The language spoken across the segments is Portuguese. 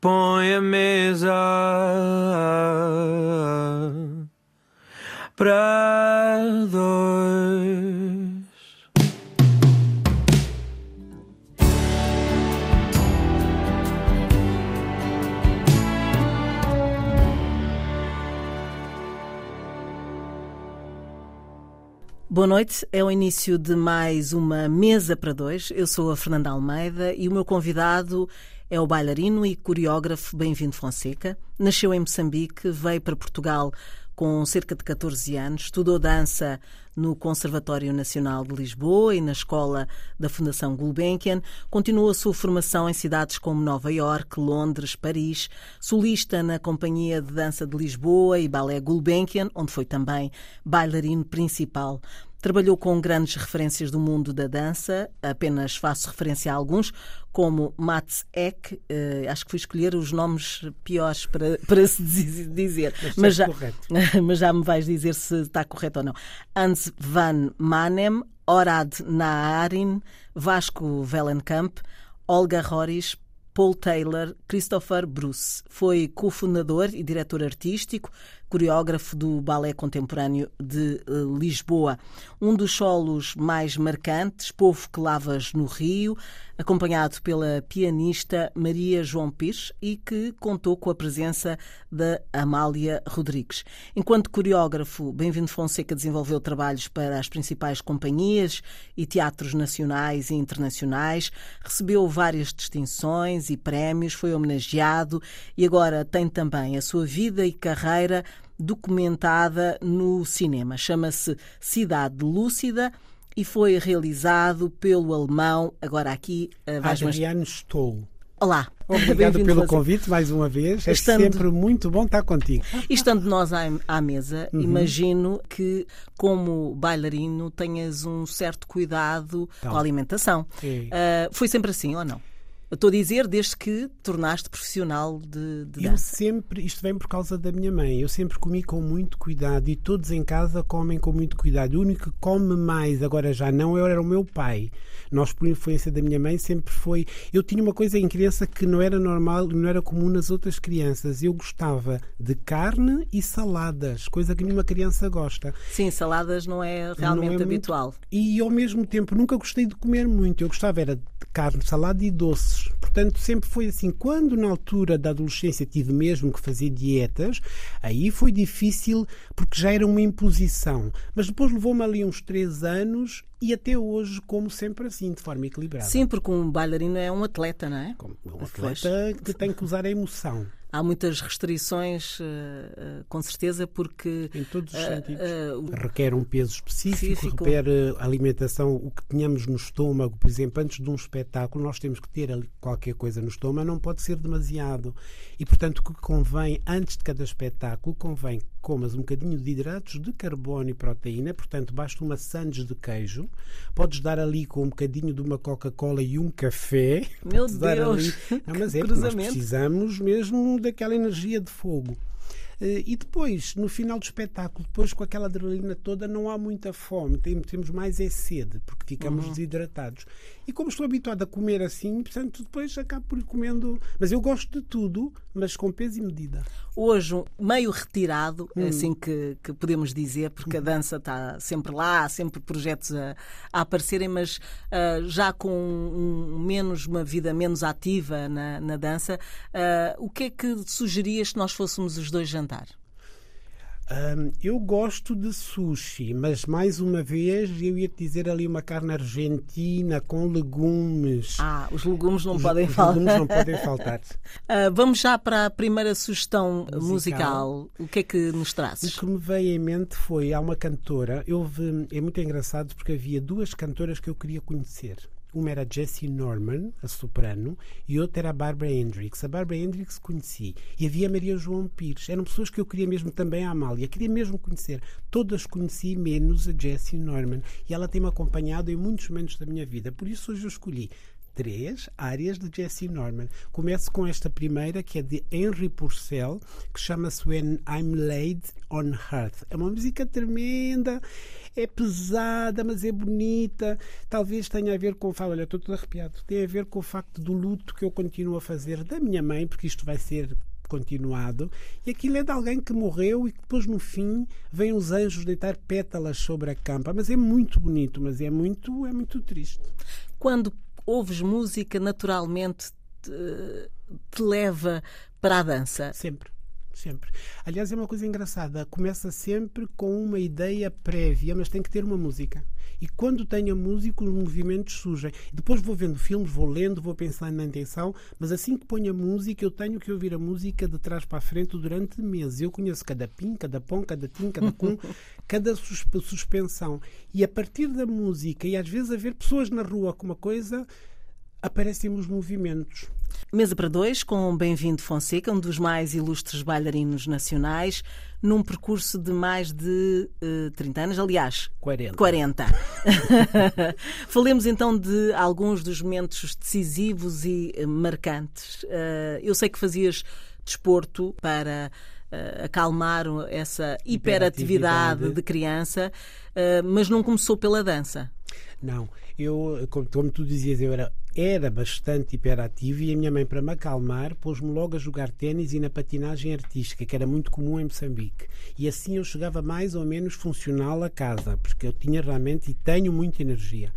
põe a mesa para dois. Boa noite, é o início de mais uma mesa para dois. Eu sou a Fernanda Almeida e o meu convidado é o bailarino e coreógrafo Bem-vindo Fonseca. Nasceu em Moçambique, veio para Portugal com cerca de 14 anos, estudou dança no Conservatório Nacional de Lisboa e na Escola da Fundação Gulbenkian. Continuou a sua formação em cidades como Nova Iorque, Londres, Paris, solista na Companhia de Dança de Lisboa e Balé Gulbenkian, onde foi também bailarino principal. Trabalhou com grandes referências do mundo da dança, apenas faço referência a alguns, como Mats Eck, eh, acho que fui escolher os nomes piores para, para se dizer, mas, mas já, mas já me vais dizer se está correto ou não. Hans van Manem, Orad Naarin, Vasco Vellenkamp, Olga Roris, Paul Taylor, Christopher Bruce. Foi cofundador e diretor artístico, coreógrafo do Balé Contemporâneo de uh, Lisboa. Um dos solos mais marcantes, Povo que Lavas no Rio, acompanhado pela pianista Maria João Pires e que contou com a presença da Amália Rodrigues. Enquanto coreógrafo, Bem-vindo Fonseca desenvolveu trabalhos para as principais companhias e teatros nacionais e internacionais, recebeu várias distinções e prémios, foi homenageado e agora tem também a sua vida e carreira documentada no cinema. Chama-se Cidade Lúcida e foi realizado pelo alemão, agora aqui, uh, vais Adriano Stoll. Olá. Obrigado pelo convite mais uma vez. É estando... sempre muito bom estar contigo. E estando nós à, à mesa, uhum. imagino que, como bailarino, tenhas um certo cuidado então, com a alimentação. Uh, foi sempre assim ou não? Estou a dizer desde que tornaste profissional de, de dança. Eu sempre, isto vem por causa da minha mãe, eu sempre comi com muito cuidado e todos em casa comem com muito cuidado. O único que come mais, agora já não, era o meu pai. Nós, por influência da minha mãe, sempre foi. Eu tinha uma coisa em criança que não era normal, não era comum nas outras crianças. Eu gostava de carne e saladas, coisa que nenhuma criança gosta. Sim, saladas não é realmente não é habitual. Muito... E ao mesmo tempo nunca gostei de comer muito. Eu gostava era de carne, salada e doces. Portanto, sempre foi assim. Quando na altura da adolescência tive mesmo que fazer dietas, aí foi difícil porque já era uma imposição. Mas depois levou-me ali uns três anos e até hoje, como sempre assim, de forma equilibrada. Sim, porque um bailarino é um atleta, não é? Um atleta que tem que usar a emoção há muitas restrições, uh, uh, com certeza, porque. Em todos os uh, sentidos. requer um peso específico, específico, requer alimentação, o que tenhamos no estômago, por exemplo, antes de um espetáculo, nós temos que ter qualquer coisa no estômago, não pode ser demasiado. E, portanto, o que convém, antes de cada espetáculo, convém que comas um bocadinho de hidratos de carbono e proteína, portanto, basta uma sandes de queijo, podes dar ali com um bocadinho de uma Coca-Cola e um café. Meu Deus! Ali... Não, mas é, nós precisamos mesmo daquela energia de fogo. Eh, e depois, no final do espetáculo, depois com aquela adrenalina toda, não há muita fome, temos mais é sede, porque ficamos uhum. desidratados. E como estou habituado a comer assim, portanto, depois acabo por ir comendo. Mas eu gosto de tudo, mas com peso e medida. Hoje, meio retirado, hum. assim que, que, podemos dizer, porque a dança está sempre lá, há sempre projetos a, a aparecerem, mas uh, já com um, menos, uma vida menos ativa na, na dança, uh, o que é que sugerias se nós fôssemos os dois jantar? Um, eu gosto de sushi, mas mais uma vez eu ia te dizer ali uma carne argentina com legumes. Ah, os legumes não os, podem os faltar. legumes não podem faltar. uh, vamos já para a primeira sugestão musical. musical. O que é que nos trazes? O que me veio em mente foi há uma cantora. Eu, é muito engraçado porque havia duas cantoras que eu queria conhecer. Uma era Jessie Norman, a soprano, e outra era a Barbara Hendricks. A Barbara Hendricks conheci. E havia a Maria João Pires. Eram pessoas que eu queria mesmo também a Amália. Queria mesmo conhecer. Todas conheci, menos a Jessie Norman. E ela tem-me acompanhado em muitos momentos da minha vida. Por isso hoje eu escolhi três áreas de Jesse Norman. Começo com esta primeira, que é de Henry Purcell, que chama-se When I'm Laid on Earth. É uma música tremenda, é pesada, mas é bonita. Talvez tenha a ver com o facto, olha, estou todo arrepiado, tem a ver com o facto do luto que eu continuo a fazer da minha mãe, porque isto vai ser continuado, e aquilo é de alguém que morreu e que depois no fim vêm os anjos deitar pétalas sobre a campa. Mas é muito bonito, mas é muito, é muito triste. Quando ouves música, naturalmente te, te leva para a dança? Sempre sempre. Aliás, é uma coisa engraçada. Começa sempre com uma ideia prévia, mas tem que ter uma música. E quando tenho a música, os movimentos surgem. Depois vou vendo filmes, vou lendo, vou pensando na intenção, mas assim que ponho a música, eu tenho que ouvir a música de trás para a frente durante meses. Eu conheço cada pin, cada pom, cada tim, cada cum, cada suspensão. E a partir da música, e às vezes a ver pessoas na rua com uma coisa, aparecem os movimentos. Mesa para dois com Bem-vindo Fonseca, um dos mais ilustres bailarinos nacionais, num percurso de mais de uh, eh, 30 anos, aliás, 40. 40. Falemos então de alguns dos momentos decisivos e uh, marcantes. Uh, eu sei que fazias desporto para acalmar essa hiperatividade, hiperatividade. de criança, mas não começou pela dança. Não, eu, como, tu dizias, eu era, era bastante hiperativo e a minha mãe, para me acalmar, pôs-me logo a jogar ténis e na patinagem artística, que era muito comum em Moçambique. E assim eu chegava mais ou menos funcional a casa, porque eu tinha realmente e tenho muita energia.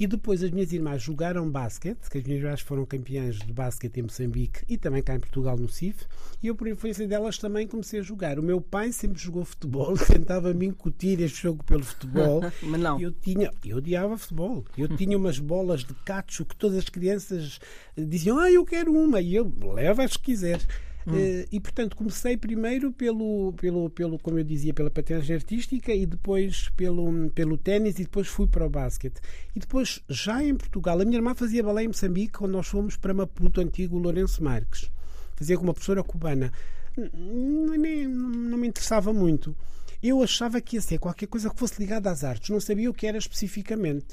E depois as minhas irmãs jogaram basquete, que as minhas irmãs foram campeãs de basquete em Moçambique e também cá em Portugal, no CIF, e eu, por influência delas, também comecei a jogar. O meu pai sempre jogou futebol, tentava-me incutir este jogo pelo futebol. Mas não. Eu, tinha, eu odiava futebol. Eu tinha umas bolas de cacho que todas as crianças diziam: Ah, eu quero uma, e eu leva as que quiseres. Uh, e portanto comecei primeiro pelo, pelo, pelo, como eu dizia, pela patinagem artística e depois pelo, pelo ténis e depois fui para o basquete. E depois, já em Portugal, a minha irmã fazia balé em Moçambique quando nós fomos para Maputo, antigo Lourenço Marques. Fazia com uma professora cubana. Nem, não me interessava muito. Eu achava que ia ser qualquer coisa que fosse ligada às artes, não sabia o que era especificamente.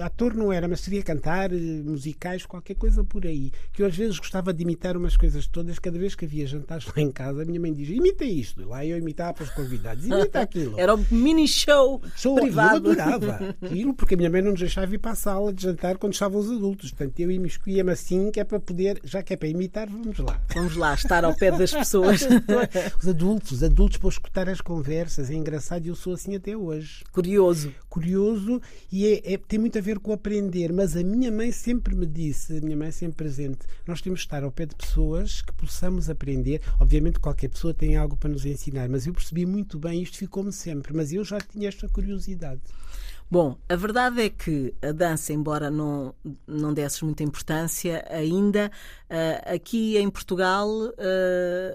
Ator não era, mas seria cantar, eh, musicais, qualquer coisa por aí. Que eu às vezes gostava de imitar umas coisas todas, cada vez que havia jantares lá em casa, a minha mãe dizia: imita isto. Lá eu imitava para os convidados, imita aquilo. Era um mini show, show privado. Eu adorava aquilo, porque a minha mãe não nos deixava ir para a sala de jantar quando estavam os adultos. Portanto, eu imiscuía-me assim, que é para poder, já que é para imitar, vamos lá. Vamos lá, estar ao pé das pessoas. os adultos, os adultos para escutar as conversas é engraçado e eu sou assim até hoje. Curioso. Curioso e é, é, tem muito a ver com aprender, mas a minha mãe sempre me disse, a minha mãe sempre presente, nós temos de estar ao pé de pessoas que possamos aprender. Obviamente qualquer pessoa tem algo para nos ensinar, mas eu percebi muito bem, isto ficou-me sempre, mas eu já tinha esta curiosidade. Bom, a verdade é que a dança, embora não, não desses muita importância ainda, uh, aqui em Portugal uh,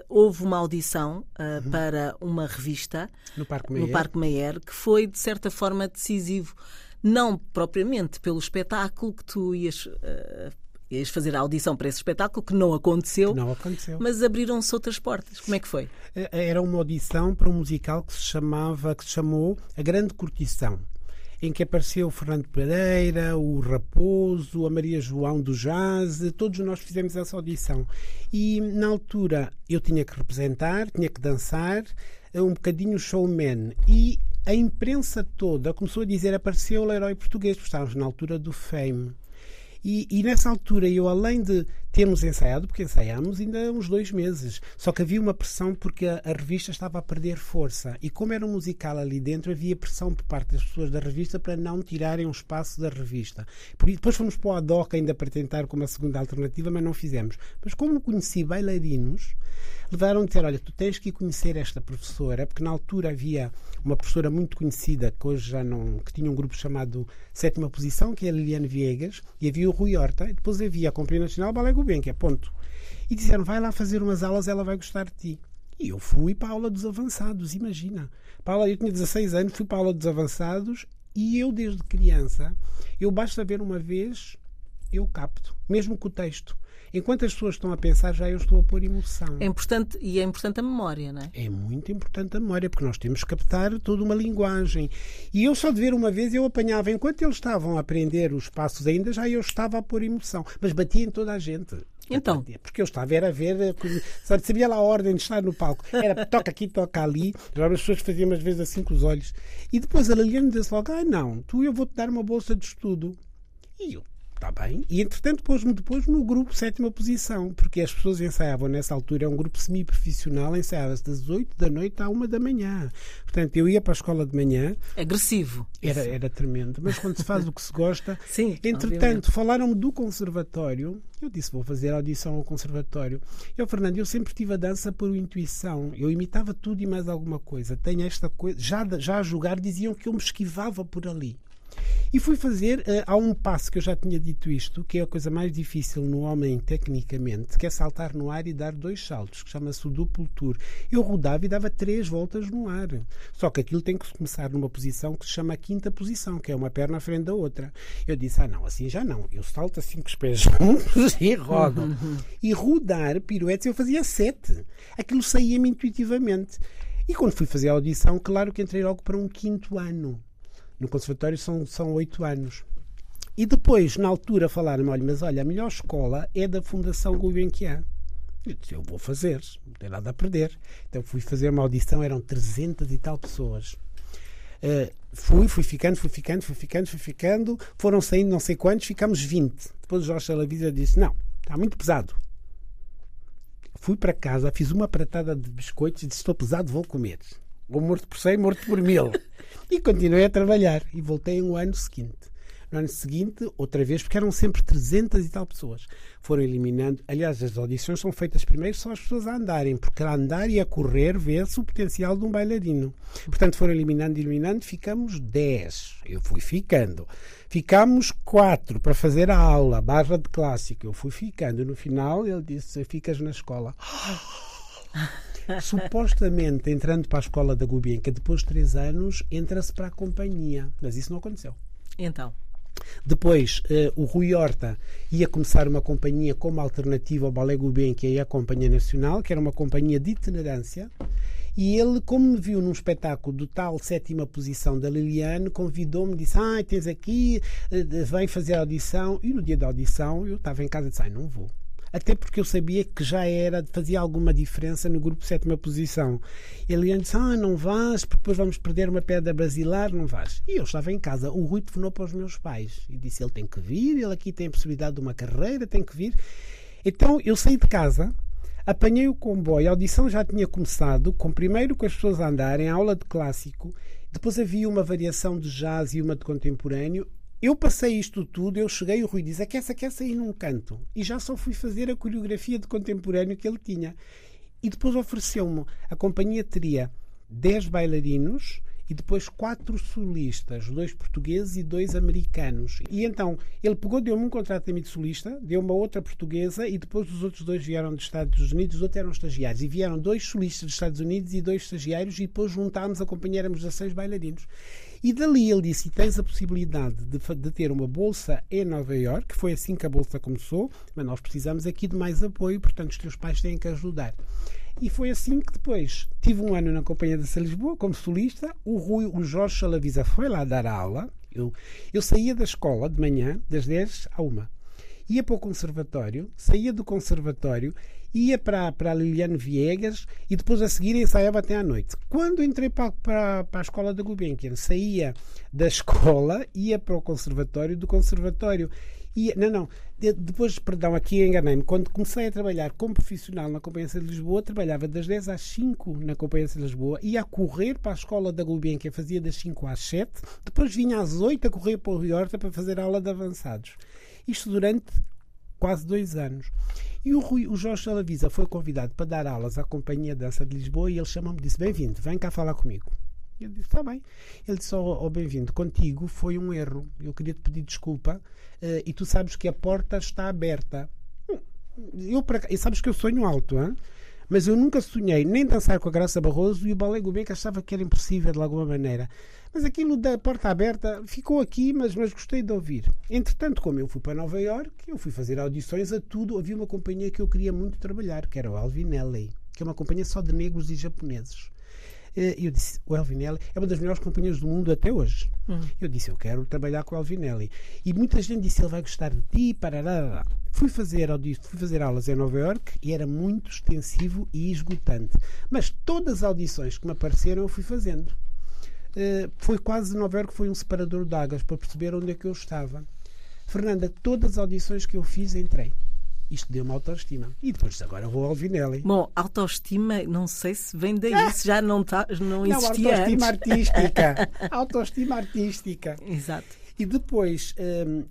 houve uma audição uh, uhum. para uma revista no Parque, no Parque que foi, de certa forma, decisivo. Não propriamente pelo espetáculo que tu ias ias fazer a audição para esse espetáculo, que não aconteceu, não aconteceu. mas abriram-se outras portas. Como é que foi? Era uma audição para um musical que se chamava, que se chamou A Grande Curtição em que apareceu o Fernando Pereira, o Raposo, a Maria João do Jazz, todos nós fizemos essa audição. E na altura eu tinha que representar, tinha que dançar, eh, um bocadinho showman. E a imprensa toda começou a dizer apareceu o herói português, porque estávamos na altura do Fame. E, e, nessa altura, eu além de termos ensaiado, porque ensaiámos ainda uns dois meses, só que havia uma pressão porque a, a, revista estava a perder força. E como era um musical ali dentro, havia pressão por parte das pessoas da revista para não tirarem um espaço da revista. Por, depois fomos para o ADOC ainda para tentar como a segunda alternativa, mas não fizemos. Mas como conheci bailarinos, levaram a dizer: Olha, tu tens que conhecer esta professora, porque na altura havia uma professora muito conhecida, que hoje já não. que tinha um grupo chamado Sétima Posição, que é a Liliane Viegas, e havia o Rui Horta, e depois havia a Companhia Nacional Balé Gulbenkian, ponto. E disseram: Vai lá fazer umas aulas, ela vai gostar de ti. E eu fui para a aula dos avançados, imagina. Para aula, eu tinha 16 anos, fui para a aula dos avançados e eu, desde criança, eu basta ver uma vez, eu capto, mesmo com o texto. Enquanto as pessoas estão a pensar, já eu estou a pôr emoção. É importante, e é importante a memória, não é? É muito importante a memória, porque nós temos que captar toda uma linguagem. E eu só de ver uma vez, eu apanhava, enquanto eles estavam a aprender os passos ainda, já eu estava a pôr emoção. Mas batia em toda a gente. Então? Porque eu estava era a ver, eh, só sabia lá a ordem de estar no palco. Era toca aqui, toca ali. Já as pessoas faziam umas vezes assim com os olhos. E depois a Liliane disse logo: Ah, não, tu eu vou-te dar uma bolsa de estudo. E eu, Está bem. E entretanto pôs-me depois no grupo sétima posição, porque as pessoas ensaiavam nessa altura, é um grupo semi-profissional, ensaiava-se das 8 da noite à 1 da manhã. Portanto, eu ia para a escola de manhã. Agressivo. Era, era tremendo. Mas quando se faz o que se gosta. Sim. Entretanto, falaram-me do conservatório. Eu disse, vou fazer audição ao conservatório. Eu, Fernando, eu sempre tive a dança por intuição. Eu imitava tudo e mais alguma coisa. Tenho esta coisa. Já, já a jogar diziam que eu me esquivava por ali. E fui fazer, uh, há um passo que eu já tinha dito isto, que é a coisa mais difícil no homem tecnicamente, que é saltar no ar e dar dois saltos, que chama-se o duplo tour. Eu rodava e dava três voltas no ar. Só que aquilo tem que começar numa posição que se chama a quinta posição, que é uma perna à frente da outra. Eu disse, ah não, assim já não. Eu salto assim com os pés juntos e rodo. Uhum. E rodar piruetes eu fazia sete. Aquilo saía-me intuitivamente. E quando fui fazer a audição, claro que entrei logo para um quinto ano. No conservatório são, são oito anos. E depois, na altura, falaram-me: olha, mas olha, a melhor escola é da Fundação Gulbenkian. Eu disse: eu vou fazer, não tem nada a perder. Então fui fazer uma audição, eram 300 e tal pessoas. Uh, fui, fui ficando, fui ficando, fui ficando, fui ficando. Foram saindo não sei quantos, ficámos 20. Depois o Jorge Salavisa disse: não, está muito pesado. Fui para casa, fiz uma pratada de biscoitos e disse: estou pesado, vou comer. Ou morto por cem, morto por mil. E continuei a trabalhar. E voltei no ano seguinte. No ano seguinte, outra vez, porque eram sempre 300 e tal pessoas. Foram eliminando. Aliás, as audições são feitas primeiro só as pessoas a andarem, porque a andar e a correr vê-se o potencial de um bailarino. Portanto, foram eliminando, eliminando, ficamos 10. Eu fui ficando. Ficámos 4 para fazer a aula, barra de clássico. Eu fui ficando. No final, ele disse: Ficas na escola. supostamente entrando para a escola da Gulbenkian, depois de três anos, entra-se para a companhia. Mas isso não aconteceu. Então? Depois, uh, o Rui Horta ia começar uma companhia como alternativa ao Ballet Gulbenkian e à Companhia Nacional, que era uma companhia de itinerância. E ele, como me viu num espetáculo do tal sétima posição da Liliane, convidou-me, disse: Ah, tens aqui, uh, vem fazer a audição. E no dia da audição eu estava em casa e disse: Ah, não vou até porque eu sabia que já era, fazia alguma diferença no grupo sétima posição. Ele disse: Ah, não vais, porque depois vamos perder uma pedra brasileira, não vais. E eu estava em casa. O Rui telefonou para os meus pais e disse: Ele tem que vir, ele aqui tem a possibilidade de uma carreira, tem que vir. Então eu saí de casa, apanhei o comboio, a audição já tinha começado, com primeiro com as pessoas a andarem, a aula de clássico, depois havia uma variação de jazz e uma de contemporâneo, eu passei isto tudo, eu cheguei, o Rui diz, aquece, aquece aí num canto. E já só fui fazer a coreografia de contemporâneo que ele tinha. E depois ofereceu-me, a companhia teria 10 bailarinos e depois quatro solistas, dois portugueses e dois americanos. E então ele pegou, deu-me um contrato de solista, deu uma outra portuguesa e depois os outros dois vieram dos Estados Unidos, os outros eram estagiários. E vieram dois solistas dos Estados Unidos e dois estagiários e depois juntámos, acompanháramos a seis bailarinos. E dali ele disse: tens a possibilidade de, de, ter uma bolsa em Nova York, foi assim que a bolsa começou, mas nós precisamos aqui de mais apoio, portanto os teus pais têm que ajudar. E foi assim que depois tive um ano na Companhia de Lisboa como solista. O, Rui, o Jorge Salavisa foi lá dar aula. Eu, eu saía da escola de manhã, das 10 à 1. Ia para o conservatório, saía do conservatório ia para, para a Liliane Viegas e depois a seguir ensaiava até à noite. Quando entrei para, para, para a escola da Gulbenkian, saía da escola, ia para o conservatório, do conservatório ia, não, não, depois, perdão, aqui enganei-me. Quando comecei a trabalhar como profissional na Companhia de Lisboa, trabalhava das 10 às 5 na Companhia de Lisboa, ia a correr para a escola da Gulbenkian, fazia das 5 às 7, depois vinha às 8 a correr para o Rio Horta para fazer aula de avançados. Isto durante quase dois anos. E o, Rui, o Jorge Salavisa foi convidado para dar aulas à Companhia Dança de Lisboa e ele chamou-me e disse: Bem-vindo, vem cá falar comigo. Eu disse: Está bem. Ele disse: oh, oh Bem-vindo, contigo foi um erro. Eu queria te pedir desculpa uh, e tu sabes que a porta está aberta. Hum, eu, e sabes que eu sonho alto, hein? Mas eu nunca sonhei nem dançar com a Graça Barroso e o Balé Gulbenkian achava que era impossível de alguma maneira. Mas aquilo da porta aberta ficou aqui, mas, mas gostei de ouvir. Entretanto, como eu fui para Nova York, eu fui fazer audições a tudo. Havia uma companhia que eu queria muito trabalhar, que era o Alvinelli, que é uma companhia só de negros e japoneses. Eh, e eu disse, o Elvinelli é uma das melhores companhias do mundo até hoje. Hum. Eu disse, eu quero trabalhar com o Elvinelli. E muita gente disse, ele vai gostar de ti, parará. Fui fazer, fui fazer aulas em Nova York e era muito extensivo e esgotante. Mas todas as audições que me apareceram eu fui fazendo. Uh, foi quase Nova York foi um separador de águas para perceber onde é que eu estava. Fernanda, todas as audições que eu fiz entrei. Isto deu-me autoestima. E depois agora vou ao Vinelli. Bom, autoestima, não sei se vem daí, ah! se já não, tá, não existia não, autoestima antes. artística. autoestima artística. Exato. E depois, um,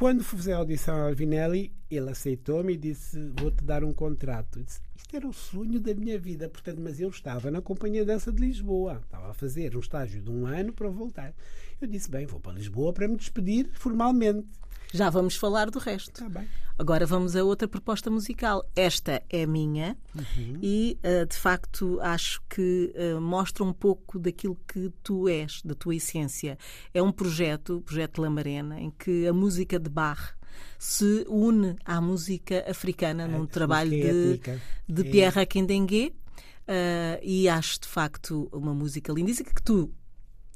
quando fazer a audição ao Vinelli, ele aceitou-me e disse: Vou-te dar um contrato. Eu disse, Isto era o sonho da minha vida, portanto, mas eu estava na Companhia Dança de Lisboa. Estava a fazer um estágio de um ano para voltar. Eu disse: Bem, vou para Lisboa para me despedir formalmente. Já vamos falar do resto. Tá bem. Agora vamos a outra proposta musical. Esta é minha uhum. e, uh, de facto, acho que uh, mostra um pouco daquilo que tu és, da tua essência. É um projeto, o projeto Lamarena, em que a música de Bach se une à música africana é, num trabalho de, de é. Pierre Akindengue. Uh, e acho de facto uma música lindíssima que tu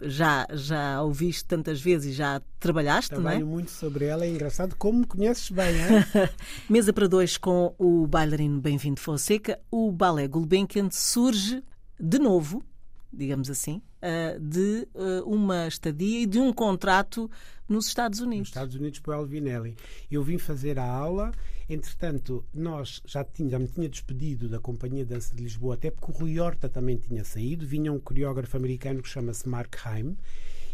já, já ouviste tantas vezes e já trabalhaste, Trabalho não é? muito sobre ela, é engraçado como me conheces bem, é? Mesa para dois com o bailarino Bem-vindo Fonseca, o Balé Gulbenkian surge de novo, digamos assim, eh, de eh, uma estadia e de um contrato nos Estados Unidos. Nos Estados Unidos para o Alvinelli. Eu vim fazer a aula, entretanto, nós já, já me tinha despedido da Companhia de Dança de Lisboa, até porque o Rui Horta também tinha saído, vinha um coreógrafo americano que chama-se Mark Haim,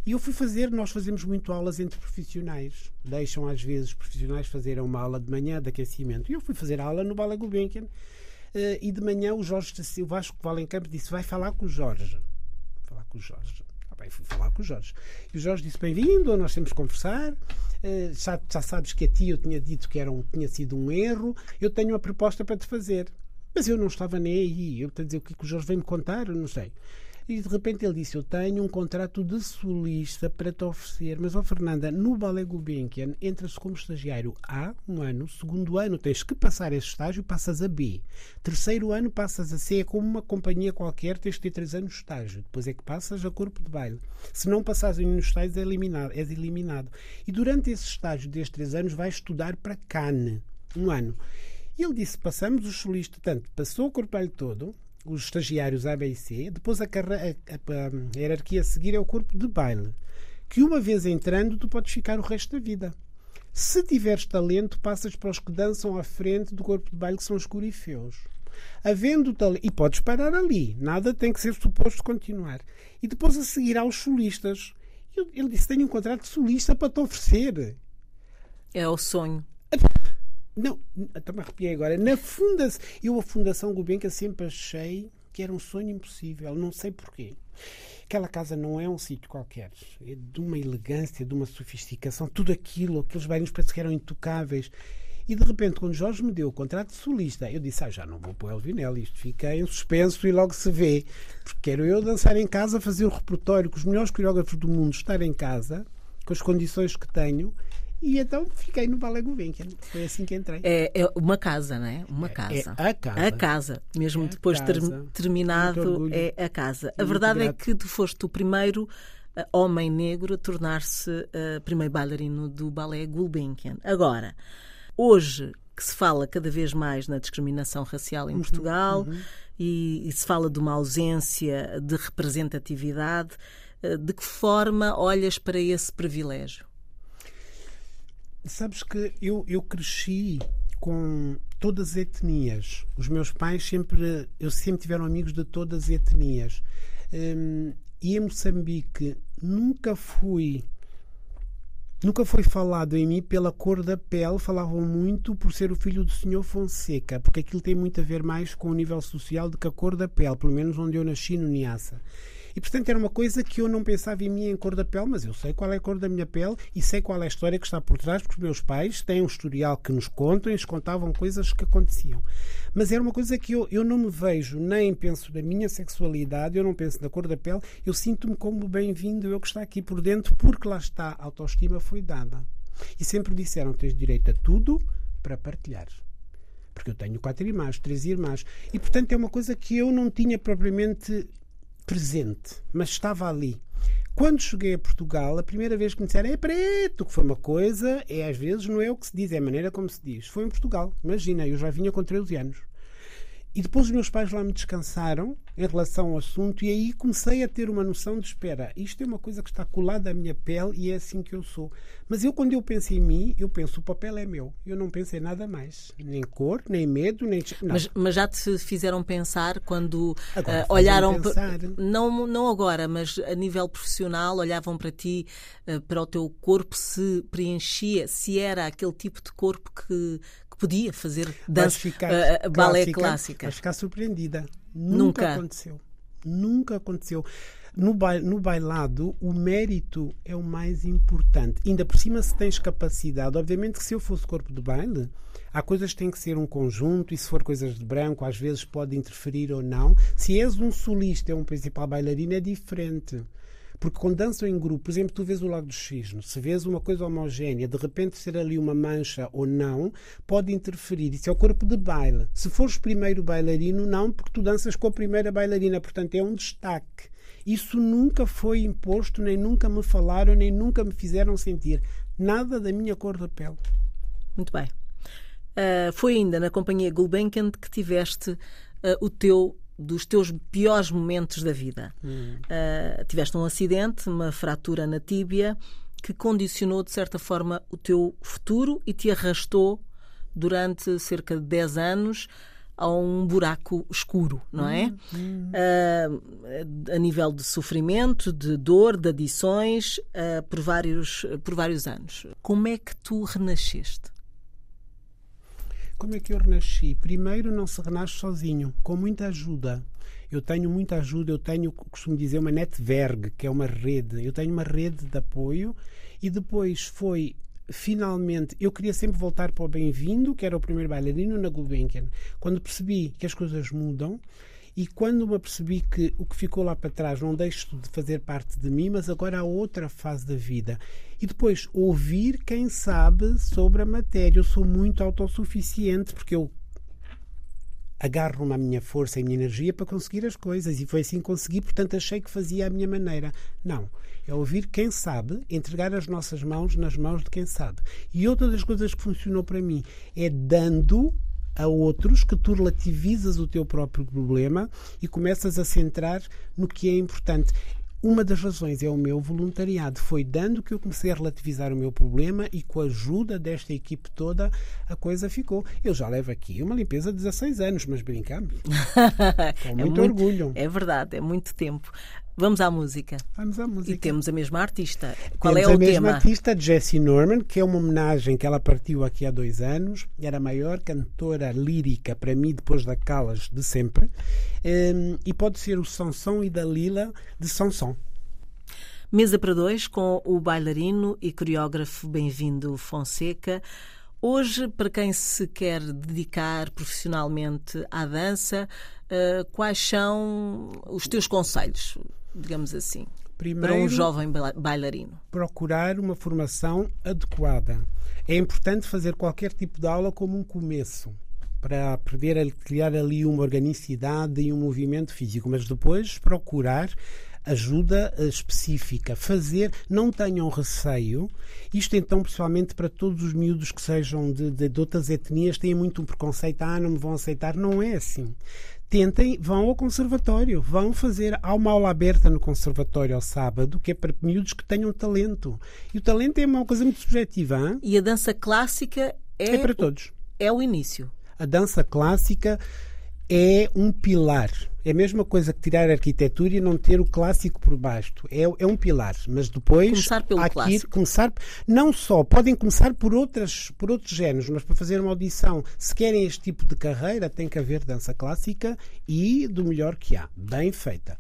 e eu fui fazer, nós fazemos muito aulas entre profissionais. Deixam às vezes profissionais fazerem uma aula de manhã de aquecimento. E eu fui fazer aula no Bala Gulbenkian. Uh, e de manhã o Jorge o Vasco Valencampo disse: Vai falar com o Jorge. Falar com o Jorge bem, fui falar com o Jorge. E o Jorge disse: Bem-vindo, nós temos que conversar. Uh, já, já sabes que a ti eu tinha dito que era um, tinha sido um erro. Eu tenho uma proposta para te fazer. Mas eu não estava nem aí. Eu estou a dizer o que, é que o Jorge vem me contar, eu não sei. E de repente ele disse: Eu tenho um contrato de solista para te oferecer. Mas, ó oh, Fernanda, no Ballet Gulbenkian entra-se como estagiário A, um ano. Segundo ano tens que passar esse estágio, passas a B. Terceiro ano passas a C. É como uma companhia qualquer, tens de ter três anos de estágio. Depois é que passas a corpo de baile. Se não passares nos estágios, é eliminado, és eliminado. E durante esse estágio destes três anos, vais estudar para Cannes. Um ano. E ele disse: passamos o solista, tanto passou o corpo todo, os estagiários A, B e C. Depois a, a, a hierarquia a seguir é o corpo de baile, que uma vez entrando tu podes ficar o resto da vida. Se tiveres talento, passas para os que dançam à frente do corpo de baile, que são os corifeus. Havendo talento, e podes parar ali, nada tem que ser suposto continuar. E depois a seguir aos solistas. Ele disse: Tenho um contrato de solista para te oferecer. É o sonho. Não, até me arrepiei agora. Na fundação, eu a Fundação Gulbenkian sempre achei que era um sonho impossível, não sei porquê. Aquela casa não é um sítio qualquer, é de uma elegância, de uma sofisticação, tudo aquilo, aqueles bairros parece que eram intocáveis. E de repente, quando Jorge me deu o contrato de solista, eu disse: Ah, já não vou para o Elvinelli, isto fica em suspenso e logo se vê. Porque quero eu dançar em casa, fazer o repertório com os melhores coreógrafos do mundo, estar em casa, com as condições que tenho e então fiquei no Balé Gulbenkian. Foi assim que entrei. É, é uma casa, não é? Uma casa. É, a casa. A casa. Mesmo é depois de ter, terminado, é a casa. a verdade é é que tu foste o primeiro uh, homem negro a tornar-se uh, primeiro bailarino do Balé Gulbenkian. Agora, hoje que se fala cada vez mais na discriminação racial em uhum, Portugal uhum. E, e se fala de uma ausência de representatividade, uh, de que forma olhas para esse privilégio? Sabes que eu, eu cresci com todas as etnias. Os meus pais sempre, eu sempre tiveram amigos de todas as etnias. Um, e em Moçambique nunca fui Nunca foi falado em mim pela cor da pele, falavam muito por ser o filho do senhor Fonseca, porque aquilo tem muito a ver mais com o nível social do que a cor da pele, pelo menos onde eu nasci no Niassa. E portanto era uma coisa que eu não pensava em mim em cor da pele, mas eu sei qual é a cor da minha pele e sei qual é a história que está por trás, porque os meus pais têm um historial que nos contam e nos contavam coisas que aconteciam. Mas era uma coisa que eu, eu não me vejo, nem penso na minha sexualidade, eu não penso na cor da pele, eu sinto-me como bem-vindo, eu que está aqui por dentro, porque lá está, a autoestima foi dada. E sempre disseram: tens direito a tudo para partilhar porque eu tenho quatro irmãs, três irmãs, e portanto é uma coisa que eu não tinha propriamente presente, mas estava ali. Quando cheguei a Portugal, a primeira vez que me disseram é preto, que foi uma coisa, é às vezes não é o que se diz, é a maneira como se diz. Foi em Portugal, imagina, eu já vinha com 13 anos. E depois os meus pais lá me descansaram em relação ao assunto, e aí comecei a ter uma noção de espera, isto é uma coisa que está colada à minha pele e é assim que eu sou. Mas eu, quando eu penso em mim, eu penso o papel é meu. Eu não penso em nada mais. Nem cor, nem medo, nem. Mas, mas, já te fizeram pensar quando uh, olharam. Pensar. Não, não agora, mas a nível profissional, olhavam para ti, uh, para o teu corpo, se preenchia, se era aquele tipo de corpo que podia fazer dança, ficar uh, balé clássica. Vais ficar surpreendida. Nunca, Nunca aconteceu. Nunca aconteceu. No, no bailado, o mérito é o mais importante. Ainda por cima, se tens capacidade, obviamente que se eu fosse corpo de baile, há coisas que têm que ser um conjunto, e se for coisas de branco, às vezes pode interferir ou não. Se és um solista, é um principal bailarino, é diferente. Porque quando dançam em grupo, por exemplo, tu vês o Lago do Cisne, se vês uma coisa homogénea, de repente ser ali uma mancha ou não, pode interferir. Isso é o corpo de baile. Se fores primeiro bailarino, não, porque tu danças com a primeira bailarina, portanto é um destaque. Isso nunca foi imposto, nem nunca me falaram, nem nunca me fizeram sentir nada da minha cor da pele. Muito bem. Uh, foi ainda na companhia Gulbenkian que tiveste uh, o teu dos teus piores momentos da vida. Hum. Uh, tiveste um acidente, uma fratura na tíbia, que condicionou, de certa forma, o teu futuro e te arrastou durante cerca de 10 anos a um buraco escuro, não é? Hum, hum. Uh, a nível de sofrimento, de dor, de adições, uh, por, vários, por vários anos. Como é que tu renasceste? Como é que eu renasci? Primeiro, não se renasce sozinho, com muita ajuda. Eu tenho muita ajuda, eu tenho, costumo dizer, uma netwerk, que é uma rede. Eu tenho uma rede de apoio e depois foi finalmente, eu queria sempre voltar para o Bem-vindo, que era o primeiro bailarino na Gulbenkian. Quando percebi que as coisas mudam, e quando me apercebi que o que ficou lá para trás não deixa de fazer parte de mim, mas agora há outra fase da vida. E depois ouvir quem sabe sobre a matéria. Eu sou muito autossuficiente porque eu agarro-me à minha força e minha energia para conseguir as coisas e foi assim que consegui, portanto achei que fazia à minha maneira. Não, é ouvir quem sabe, entregar as nossas mãos nas mãos de quem sabe. E outra das coisas que funcionou para mim é dando a outros que tu relativizas o teu próprio problema e começas a centrar no que é importante. Uma das razões é o meu voluntariado. Foi dando que eu comecei a relativizar o meu problema e com a ajuda desta equipe toda a coisa ficou. Eu já levo aqui uma limpeza de 16 anos, mas brincamos. com muito, é muito orgulho. É verdade, é muito tempo. Vamos à música. Vamos à música. E temos a mesma artista. Qual temos é o tema? a mesma artista, Jessie Norman, que é uma homenagem que ela partiu aqui há dois anos. Era a maior cantora lírica, para mim, depois da Calas, de sempre. Um, e pode ser o Sansão e Dalila de Sansão. Mesa para dois com o bailarino e coreógrafo Bem-vindo Fonseca. Hoje, para quem se quer dedicar profissionalmente à dança, uh, quais são os teus conselhos? Digamos assim, Primeiro, para um jovem bailarino? Procurar uma formação adequada. É importante fazer qualquer tipo de aula como um começo para aprender a criar ali uma organicidade e um movimento físico, mas depois procurar ajuda eh, específica. Fazer, não tenham receio. Isto então, principalmente para todos os miúdos que sejam de, de, de outras etnias, têm muito um preconceito, ah, não me vão aceitar. Não é assim tentem, vão ao conservatório, vão fazer. Há uma aula aberta no conservatório ao sábado que é para miúdos que tenham talento. E o talento é uma coisa muito subjetiva. Hein? E a dança clássica é, é para todos. É o início. A dança clássica é um pilar. É a mesma coisa que tirar a arquitetura e não ter o clássico por baixo. É, é um pilar, mas depois começar pelo aqui, clássico. começar não só podem começar por outras por outros géneros, mas para fazer uma audição, se querem este tipo de carreira, tem que haver dança clássica e do melhor que há, bem feita.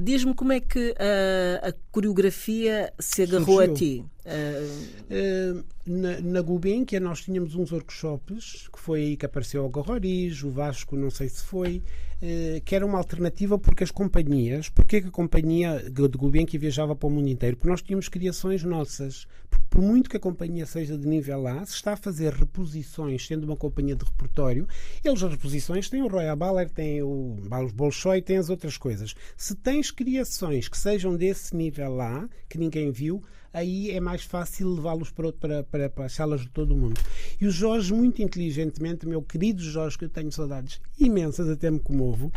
Diz-me como é que a, a coreografia se agarrou Surgiu. a ti. Uh, na, na Gulbenkian nós tínhamos uns workshops, que foi aí que apareceu o Gorroriz, o Vasco não sei se foi, uh, que era uma alternativa porque as companhias, porque que a companhia de Gulbenkian viajava para o mundo inteiro? Porque nós tínhamos criações nossas. Porque por muito que a companhia seja de nível A, se está a fazer reposições, sendo uma companhia de repertório, eles as reposições têm o Royal Ballet, têm o Bolshoi, têm as outras coisas. Se tens criações que sejam desse nível A, que ninguém viu, aí é mais fácil levá-los para, para, para, para as salas de todo o mundo. E o Jorge, muito inteligentemente, meu querido Jorge, que eu tenho saudades imensas, até me comovo,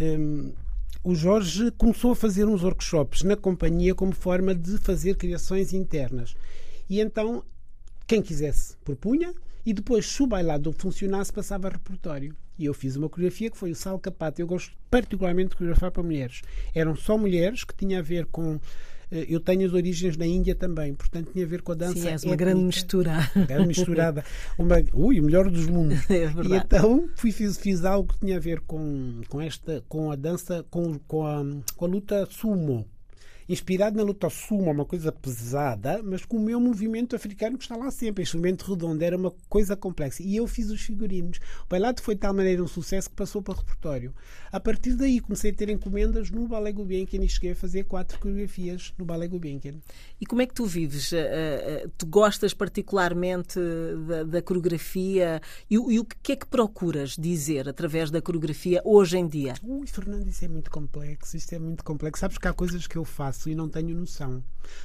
hum, o Jorge começou a fazer uns workshops na companhia como forma de fazer criações internas. E então, quem quisesse propunha, e depois, se o bailado funcionasse, passava a repertório. E eu fiz uma coreografia que foi o Sal Capato. Eu gosto particularmente de coreografar para mulheres. Eram só mulheres que tinha a ver com eu tenho as origens na Índia também, portanto tinha a ver com a dança. Sim, és uma grande mistura. Grande misturada. Uma, ui, o melhor dos mundos. É e então fui, fiz, fiz algo que tinha a ver com, com, esta, com a dança, com, com, a, com a luta sumo inspirado na luta sumo, uma coisa pesada, mas com o meu movimento africano que está lá sempre. Este movimento redondo era uma coisa complexa. E eu fiz os figurinos. O bailado foi de tal maneira um sucesso que passou para o repertório. A partir daí comecei a ter encomendas no Ballet Gulbenkian e cheguei a fazer quatro coreografias no Ballet Gulbenkian. E como é que tu vives? Tu gostas particularmente da, da coreografia e, e, o que é que procuras dizer através da coreografia hoje em dia? Ui, Fernando, isso é muito complexo. Isto é muito complexo. Sabes que há coisas que eu faço faço e não tenho noção.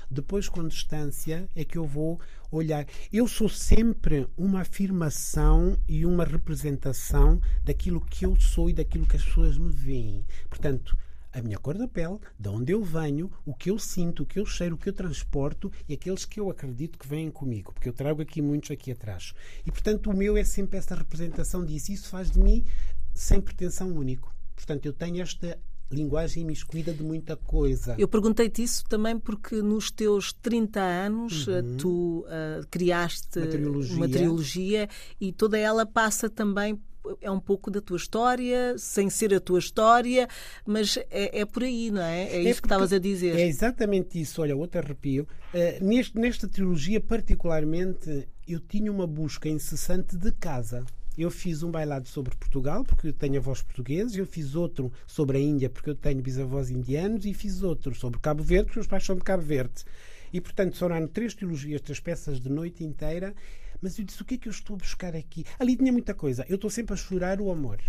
Depois, com distância, é que eu vou olhar. Eu sou sempre uma afirmação e uma representação daquilo que eu sou e daquilo que as pessoas me veem. Portanto, a minha cor da pele, de onde eu venho, o que eu sinto, o que eu cheiro, o que eu transporto e aqueles que eu acredito que vêm comigo, porque eu trago aqui muitos aqui atrás. E portanto o meu é sempre essa representação disso. Isso faz de mim sem pretensão único. Portanto, eu tenho esta linguagem imiscuída de muita coisa. Eu perguntei-te isso também porque nos teus 30 anos uhum. tu uh, criaste uma trilogia. uma trilogia e toda ela passa também é um pouco da tua história, sem ser a tua história, mas é, é por aí, não é? É, é isso que estavas a dizer. É exatamente isso. Olha, outro arrepio. Uh, neste, nesta trilogia, particularmente, eu tinha uma busca incessante de casa. Eu fiz um bailado sobre Portugal, porque eu tenho avós portugueses, eu fiz outro sobre a Índia, porque eu tenho bisavós indianos, e fiz outro sobre Cabo Verde, porque os pais são de Cabo Verde. E, portanto, sonaram três trilogias, três peças de noite inteira. Mas eu disse: o que é que eu estou a buscar aqui? Ali tinha muita coisa. Eu estou sempre a chorar o amor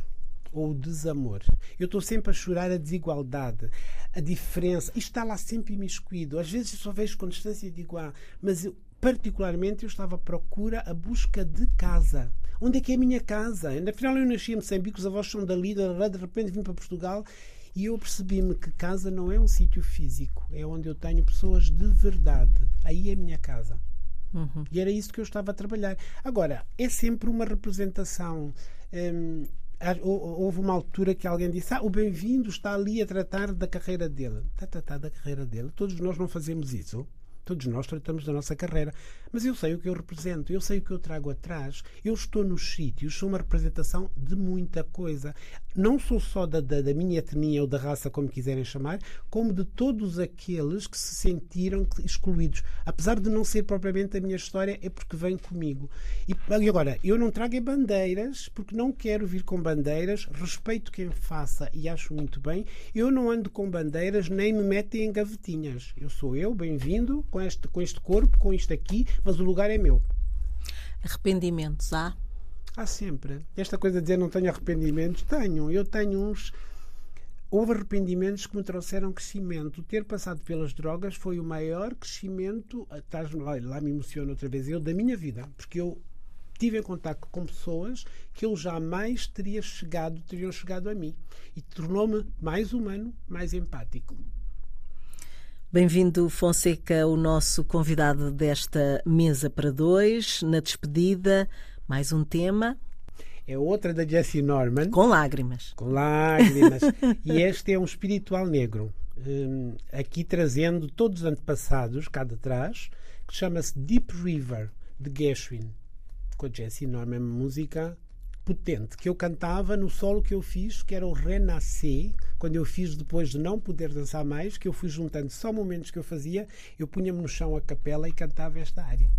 ou o desamor. Eu estou sempre a chorar a desigualdade, a diferença. Isto está lá sempre imiscuído. Às vezes eu só vejo com distância e digo, ah, mas eu, particularmente eu estava à procura, a busca de casa. Onde é que é a minha casa? Afinal, eu nasci em Moçambique, os avós são dali, de repente vim para Portugal e eu percebi-me que casa não é um sítio físico, é onde eu tenho pessoas de verdade. Aí é a minha casa. Uhum. E era isso que eu estava a trabalhar. Agora, é sempre uma representação. Hum, houve uma altura que alguém disse: Ah, o bem-vindo está ali a tratar da carreira dele. Está a tratar da carreira dele. Todos nós não fazemos isso. Todos nós tratamos da nossa carreira. Mas eu sei o que eu represento, eu sei o que eu trago atrás. Eu estou nos sítios, sou uma representação de muita coisa. Não sou só da, da, da minha etnia ou da raça, como quiserem chamar, como de todos aqueles que se sentiram excluídos. Apesar de não ser propriamente a minha história, é porque vem comigo. E, e agora, eu não trago é bandeiras, porque não quero vir com bandeiras, respeito quem faça e acho muito bem. Eu não ando com bandeiras, nem me metem em gavetinhas. Eu sou eu, bem-vindo, com este, com este corpo, com isto aqui, mas o lugar é meu. Arrependimentos há? Há sempre. Esta coisa de dizer não tenho arrependimentos, tenho. Eu tenho uns. Houve arrependimentos que me trouxeram crescimento. Ter passado pelas drogas foi o maior crescimento. Estás lá, lá me emociona outra vez. Eu, da minha vida. Porque eu tive em contato com pessoas que eu jamais teria chegado, teriam chegado a mim. E tornou-me mais humano, mais empático. Bem-vindo, Fonseca, o nosso convidado desta mesa para dois. Na despedida, mais um tema. É outra da Jessie Norman. Com lágrimas. Com lágrimas. e este é um espiritual negro. Um, aqui trazendo todos os antepassados cá de trás, que chama-se Deep River, de Gershwin. Com a Jessie Norman, música potente, que eu cantava no solo que eu fiz, que era o Renascer, quando eu fiz depois de não poder dançar mais, que eu fui juntando só momentos que eu fazia, eu punha-me no chão a capela e cantava esta área.